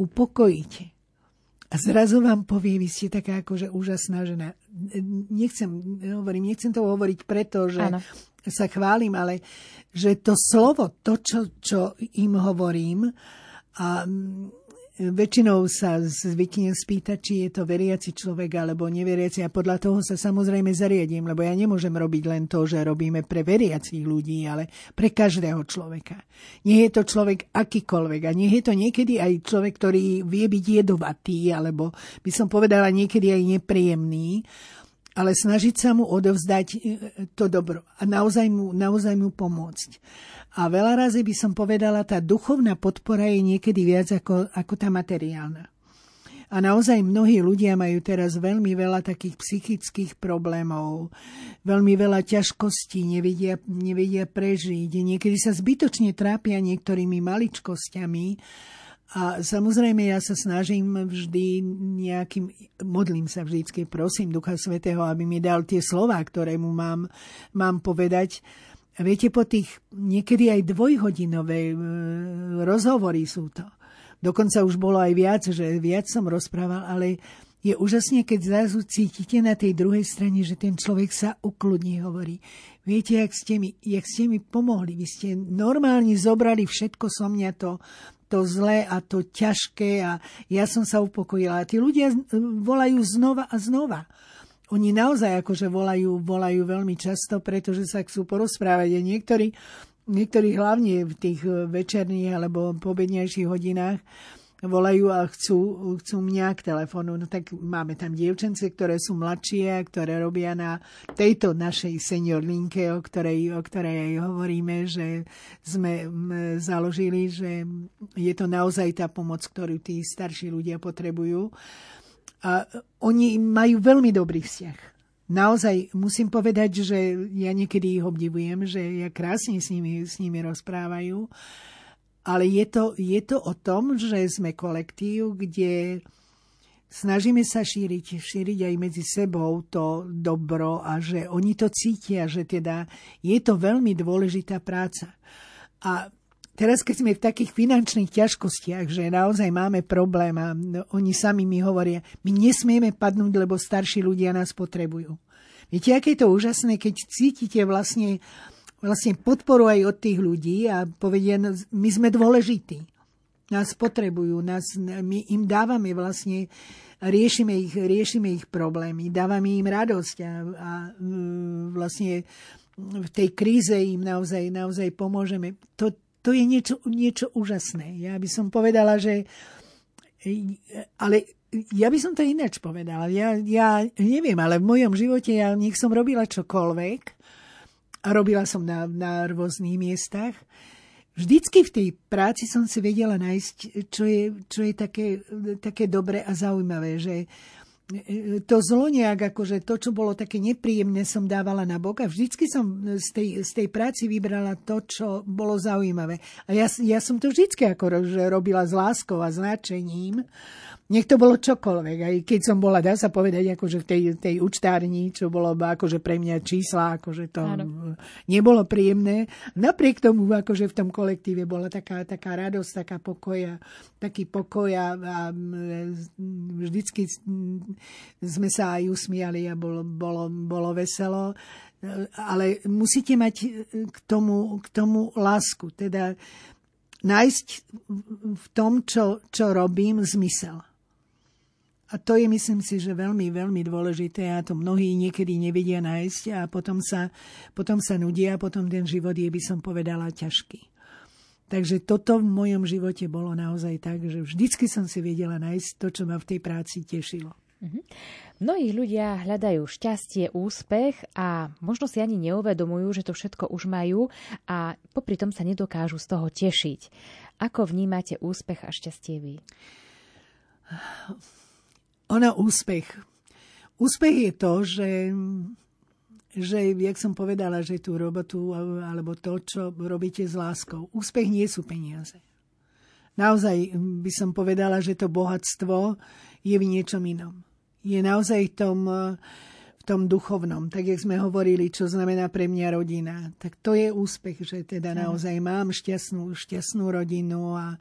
upokojíte. A zrazu vám povie, vy ste taká akože úžasná žena. Nechcem, hovorím, nechcem to hovoriť preto, že ano. sa chválim, ale že to slovo, to, čo, čo im hovorím, a Väčšinou sa zvyknem spýtať, či je to veriaci človek alebo neveriaci a podľa toho sa samozrejme zariadím, lebo ja nemôžem robiť len to, že robíme pre veriacich ľudí, ale pre každého človeka. Nie je to človek akýkoľvek a nie je to niekedy aj človek, ktorý vie byť jedovatý alebo by som povedala niekedy aj nepríjemný, ale snažiť sa mu odovzdať e, to dobro a naozaj mu, naozaj mu pomôcť. A veľa razy by som povedala, tá duchovná podpora je niekedy viac ako, ako tá materiálna. A naozaj mnohí ľudia majú teraz veľmi veľa takých psychických problémov, veľmi veľa ťažkostí, nevedia, nevedia prežiť. Niekedy sa zbytočne trápia niektorými maličkosťami A samozrejme ja sa snažím vždy nejakým, modlím sa vždycky, prosím Ducha Svetého, aby mi dal tie slova, ktoré mu mám, mám povedať. A viete, po tých niekedy aj dvojhodinové e, rozhovory sú to. Dokonca už bolo aj viac, že viac som rozprával, ale je úžasne, keď zrazu cítite na tej druhej strane, že ten človek sa ukludní, hovorí. Viete, jak ste, mi, jak ste mi pomohli. Vy ste normálne zobrali všetko so mňa to, to zlé a to ťažké a ja som sa upokojila. A tí ľudia volajú znova a znova. Oni naozaj akože volajú, volajú veľmi často, pretože sa chcú porozprávať. A niektorí, niektorí hlavne v tých večerných alebo pobednejších hodinách volajú a chcú, chcú mňa k telefónu. No tak máme tam dievčence, ktoré sú mladšie, ktoré robia na tejto našej senior linke, o ktorej, o ktorej aj hovoríme, že sme založili, že je to naozaj tá pomoc, ktorú tí starší ľudia potrebujú. A oni majú veľmi dobrý vzťah. Naozaj musím povedať, že ja niekedy ich obdivujem, že ja krásne s nimi, s nimi rozprávajú ale je to, je to o tom, že sme kolektív, kde snažíme sa šíriť, šíriť aj medzi sebou to dobro a že oni to cítia, že teda je to veľmi dôležitá práca. A teraz, keď sme v takých finančných ťažkostiach, že naozaj máme problém a oni sami mi hovoria, my nesmieme padnúť, lebo starší ľudia nás potrebujú. Viete, aké je to úžasné, keď cítite vlastne vlastne podporu aj od tých ľudí a povedia, no, my sme dôležití. Nás potrebujú, nás, my im dávame vlastne, riešime ich, riešime ich problémy, dávame im radosť a, a vlastne v tej kríze im naozaj, naozaj pomôžeme. To, to je niečo, niečo úžasné. Ja by som povedala, že ale ja by som to ináč povedala. Ja, ja neviem, ale v mojom živote ja nech som robila čokoľvek, a robila som na, na rôznych miestach. Vždycky v tej práci som si vedela nájsť, čo je, čo je také, také dobré a zaujímavé, že to zlo nejak, akože to, čo bolo také nepríjemné, som dávala na bok a vždycky som z tej, z tej práci vybrala to, čo bolo zaujímavé. A ja, ja som to vždycky ako robila s láskou a značením nech to bolo čokoľvek. Aj keď som bola, dá sa povedať, akože v tej, tej účtárni, čo bolo akože pre mňa čísla, akože to Áno. nebolo príjemné. Napriek tomu, akože v tom kolektíve bola taká, taká radosť, taká pokoja, taký pokoj a, a vždycky sme sa aj usmiali a bolo, bolo, bolo veselo. Ale musíte mať k tomu, k tomu lásku, teda nájsť v tom, čo, čo robím, zmysel. A to je, myslím si, že veľmi, veľmi dôležité a to mnohí niekedy nevedia nájsť a potom sa, potom sa nudia a potom ten život je, by som povedala, ťažký. Takže toto v mojom živote bolo naozaj tak, že vždycky som si vedela nájsť to, čo ma v tej práci tešilo. Mm-hmm. Mnohí ľudia hľadajú šťastie, úspech a možno si ani neuvedomujú, že to všetko už majú a popri tom sa nedokážu z toho tešiť. Ako vnímate úspech a šťastie vy? <sighs> Ono úspech. Úspech je to, že, že, jak som povedala, že tú robotu alebo to, čo robíte s láskou. Úspech nie sú peniaze. Naozaj by som povedala, že to bohatstvo je v niečom inom. Je naozaj v tom, v tom duchovnom. Tak, jak sme hovorili, čo znamená pre mňa rodina. Tak to je úspech, že teda naozaj mám šťastnú, šťastnú rodinu a,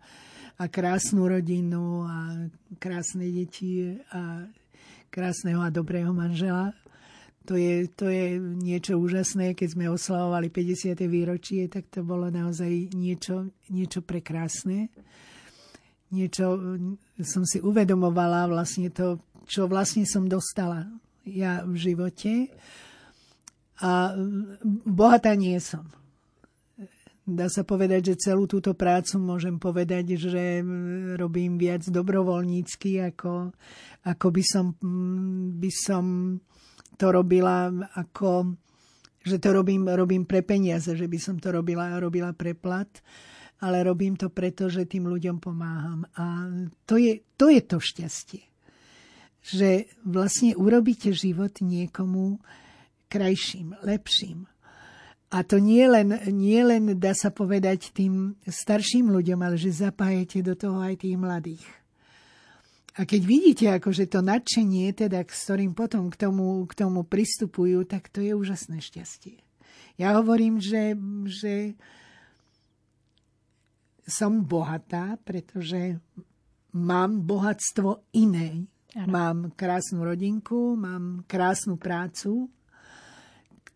a krásnu rodinu a krásne deti a krásneho a dobrého manžela. To je, to je niečo úžasné, keď sme oslavovali 50. výročie, tak to bolo naozaj niečo, niečo prekrásne. Niečo som si uvedomovala vlastne to, čo vlastne som dostala ja v živote. A bohatá nie som dá sa povedať, že celú túto prácu môžem povedať, že robím viac dobrovoľnícky, ako, ako by, som, by som to robila ako že to robím, robím pre peniaze, že by som to robila, robila pre plat, ale robím to preto, že tým ľuďom pomáham. A to je to, je to šťastie. Že vlastne urobíte život niekomu krajším, lepším. A to nie len, nie len, dá sa povedať, tým starším ľuďom, ale že zapájete do toho aj tých mladých. A keď vidíte, akože to nadšenie, teda, s ktorým potom k tomu, k tomu pristupujú, tak to je úžasné šťastie. Ja hovorím, že, že som bohatá, pretože mám bohatstvo iné. Ano. Mám krásnu rodinku, mám krásnu prácu,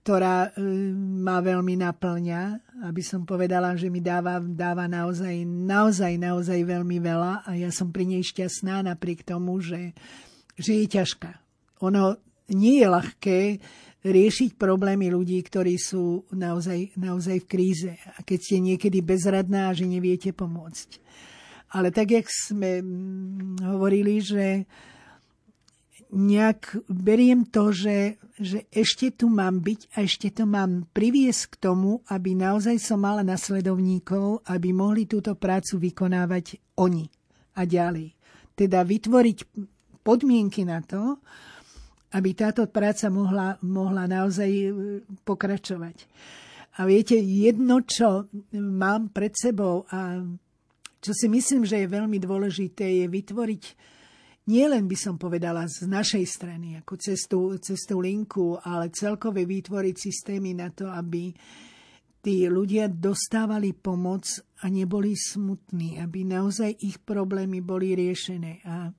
ktorá e, ma veľmi naplňa, aby som povedala, že mi dáva, dáva naozaj, naozaj, naozaj veľmi veľa a ja som pri nej šťastná napriek tomu, že, že je ťažká. Ono nie je ľahké riešiť problémy ľudí, ktorí sú naozaj, naozaj v kríze a keď ste niekedy bezradná a že neviete pomôcť. Ale tak, jak sme mm, hovorili, že nejak beriem to, že, že ešte tu mám byť a ešte to mám priviesť k tomu, aby naozaj som mala nasledovníkov, aby mohli túto prácu vykonávať oni a ďalej. Teda vytvoriť podmienky na to, aby táto práca mohla, mohla naozaj e, pokračovať. A viete, jedno, čo mám pred sebou a čo si myslím, že je veľmi dôležité, je vytvoriť nielen by som povedala z našej strany, ako cestu, cestu linku, ale celkové vytvoriť systémy na to, aby tí ľudia dostávali pomoc a neboli smutní, aby naozaj ich problémy boli riešené. A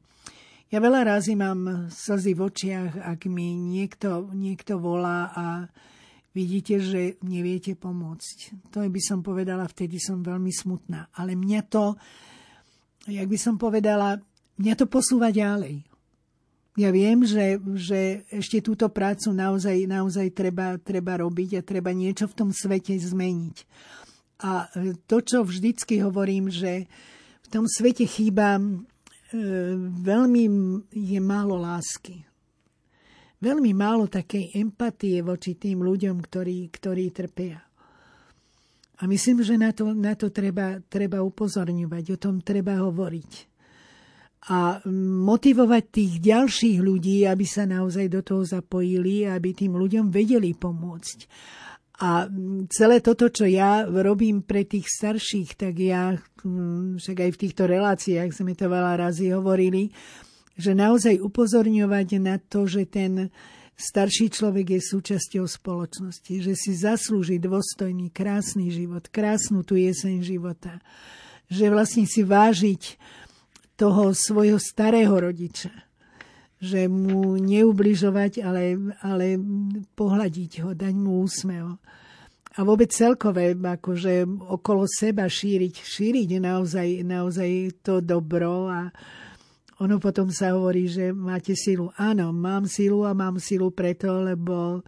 ja veľa razy mám slzy v očiach, ak mi niekto, niekto volá a vidíte, že neviete pomôcť. To by som povedala, vtedy som veľmi smutná. Ale mňa to, jak by som povedala, mňa to posúva ďalej. Ja viem, že, že ešte túto prácu naozaj, naozaj treba, treba robiť a treba niečo v tom svete zmeniť. A to, čo vždycky hovorím, že v tom svete chýba e, veľmi je málo lásky. Veľmi málo takej empatie voči tým ľuďom, ktorí, ktorí trpia. A myslím, že na to, na to treba, treba upozorňovať, o tom treba hovoriť a motivovať tých ďalších ľudí, aby sa naozaj do toho zapojili, aby tým ľuďom vedeli pomôcť. A celé toto, čo ja robím pre tých starších, tak ja, hm, však aj v týchto reláciách sme to veľa razy hovorili, že naozaj upozorňovať na to, že ten starší človek je súčasťou spoločnosti, že si zaslúži dôstojný, krásny život, krásnu tú jeseň života, že vlastne si vážiť toho svojho starého rodiča. Že mu neubližovať, ale, ale pohľadiť ho, dať mu úsmev. A vôbec celkové, akože okolo seba šíriť, šíriť naozaj, naozaj to dobro a ono potom sa hovorí, že máte silu. Áno, mám silu a mám silu preto, lebo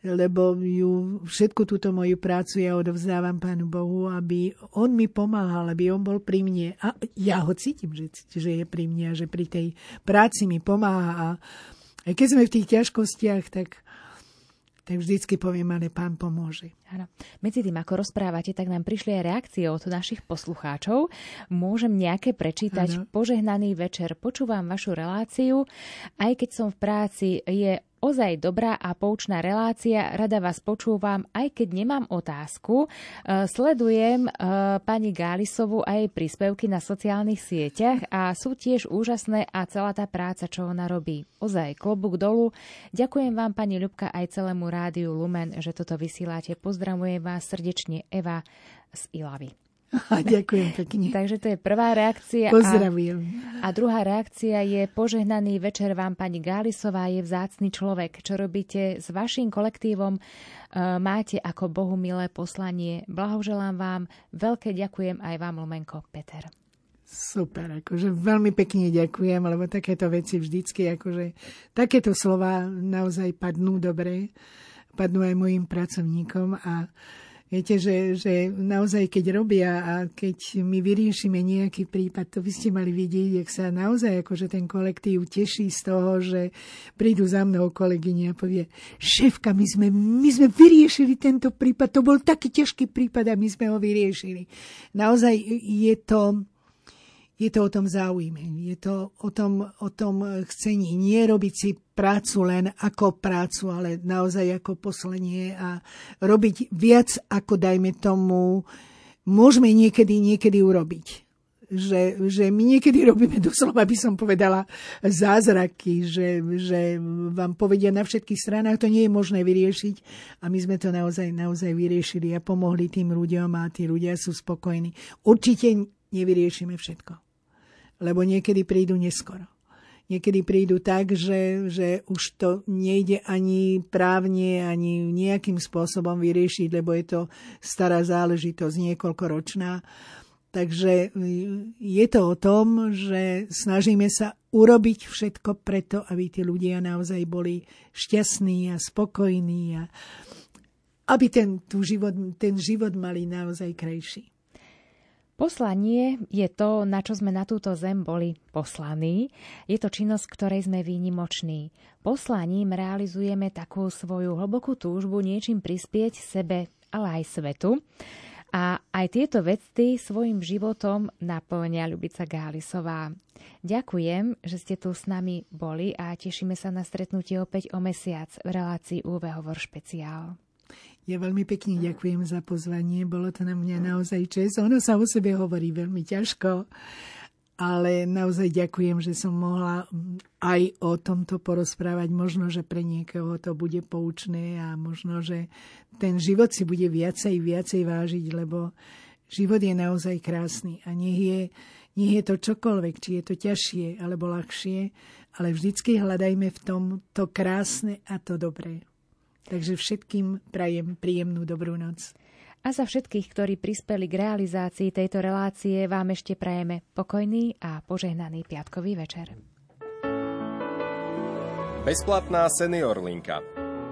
lebo ju, všetku túto moju prácu ja odovzdávam Pánu Bohu, aby On mi pomáhal, aby On bol pri mne. A ja ho cítim, že, že je pri mne a že pri tej práci mi pomáha. A aj keď sme v tých ťažkostiach, tak, tak vždycky poviem, ale Pán pomôže. Áno. Medzi tým, ako rozprávate, tak nám prišli aj reakcie od našich poslucháčov. Môžem nejaké prečítať. Ano. Požehnaný večer. Počúvam vašu reláciu. Aj keď som v práci, je ozaj dobrá a poučná relácia. Rada vás počúvam, aj keď nemám otázku. E, sledujem e, pani Gálisovu a jej príspevky na sociálnych sieťach a sú tiež úžasné a celá tá práca, čo ona robí. Ozaj klobúk dolu. Ďakujem vám, pani Ľubka, aj celému rádiu Lumen, že toto vysielate. Pozdravujem vás srdečne Eva z Ilavy. <laughs> Ďakujem pekne. Takže to je prvá reakcia. Pozdravujem. A, a druhá reakcia je požehnaný večer vám pani Gálisová je vzácny človek. Čo robíte s vašim kolektívom? E, máte ako Bohu milé poslanie. Blahoželám vám. Veľké ďakujem aj vám, Lumenko Peter. Super, akože veľmi pekne ďakujem, lebo takéto veci vždycky, akože takéto slova naozaj padnú dobre, padnú aj mojim pracovníkom a Viete, že, že naozaj keď robia a keď my vyriešime nejaký prípad, to by ste mali vidieť, jak sa naozaj akože ten kolektív teší z toho, že prídu za mnou kolegyne a povie, šéfka, my sme, my sme vyriešili tento prípad, to bol taký ťažký prípad a my sme ho vyriešili. Naozaj je to, je to o tom záujme, je to o tom, o tom chcení. Nie robiť si prácu len ako prácu, ale naozaj ako poslanie a robiť viac, ako dajme tomu, môžeme niekedy, niekedy urobiť že, že my niekedy robíme doslova, by som povedala, zázraky, že, že vám povedia na všetkých stranách, to nie je možné vyriešiť a my sme to naozaj, naozaj vyriešili a pomohli tým ľuďom a tí ľudia sú spokojní. Určite nevyriešime všetko, lebo niekedy prídu neskoro. Niekedy prídu tak, že, že už to nejde ani právne, ani nejakým spôsobom vyriešiť, lebo je to stará záležitosť, niekoľkoročná. Takže je to o tom, že snažíme sa urobiť všetko preto, aby tí ľudia naozaj boli šťastní a spokojní a aby ten, život, ten život mali naozaj krajší. Poslanie je to, na čo sme na túto zem boli poslaní. Je to činnosť, ktorej sme výnimoční. Poslaním realizujeme takú svoju hlbokú túžbu niečím prispieť sebe, ale aj svetu. A aj tieto veci svojim životom naplňa Ľubica Gálisová. Ďakujem, že ste tu s nami boli a tešíme sa na stretnutie opäť o mesiac v relácii UV Hovor špeciál. Ja veľmi pekne ďakujem za pozvanie, bolo to na mňa naozaj čest. Ono sa o sebe hovorí veľmi ťažko, ale naozaj ďakujem, že som mohla aj o tomto porozprávať. Možno, že pre niekoho to bude poučné a možno, že ten život si bude viacej, viacej vážiť, lebo život je naozaj krásny a nech je, nech je to čokoľvek, či je to ťažšie alebo ľahšie, ale vždycky hľadajme v tom to krásne a to dobré. Takže všetkým prajem príjemnú dobrú noc. A za všetkých, ktorí prispeli k realizácii tejto relácie, vám ešte prajeme pokojný a požehnaný piatkový večer. Bezplatná senior linka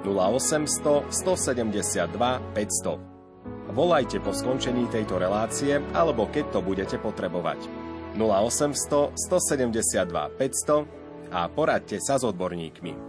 0800 172 500. Volajte po skončení tejto relácie alebo keď to budete potrebovať. 0800 172 500 a poradte sa s odborníkmi.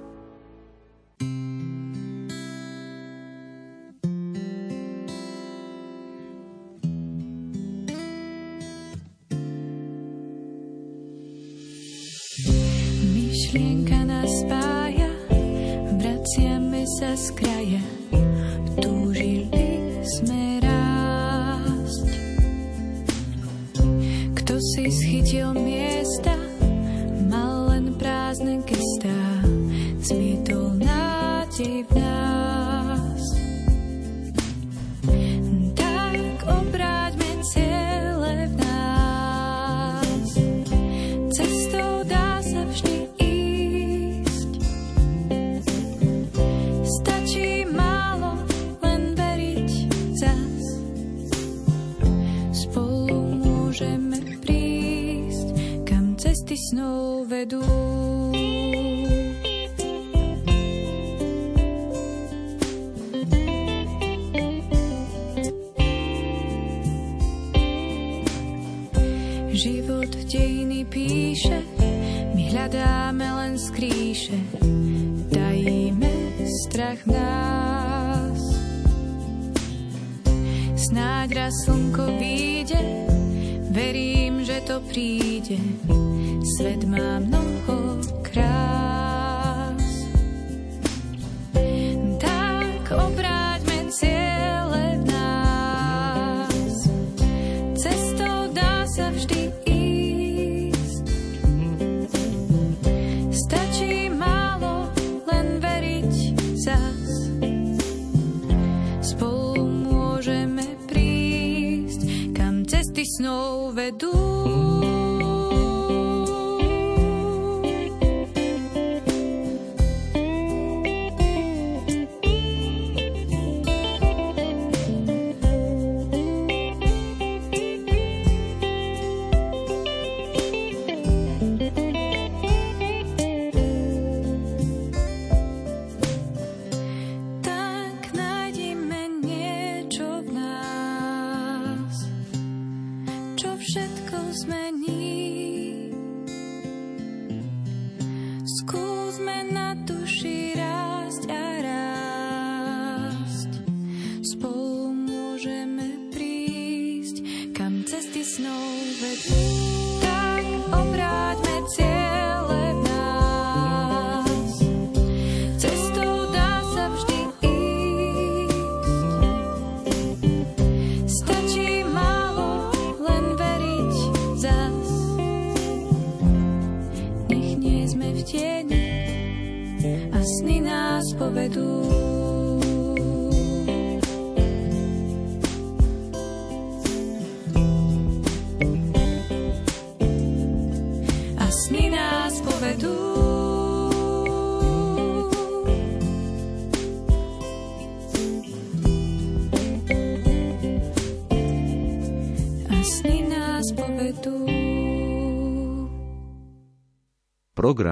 Program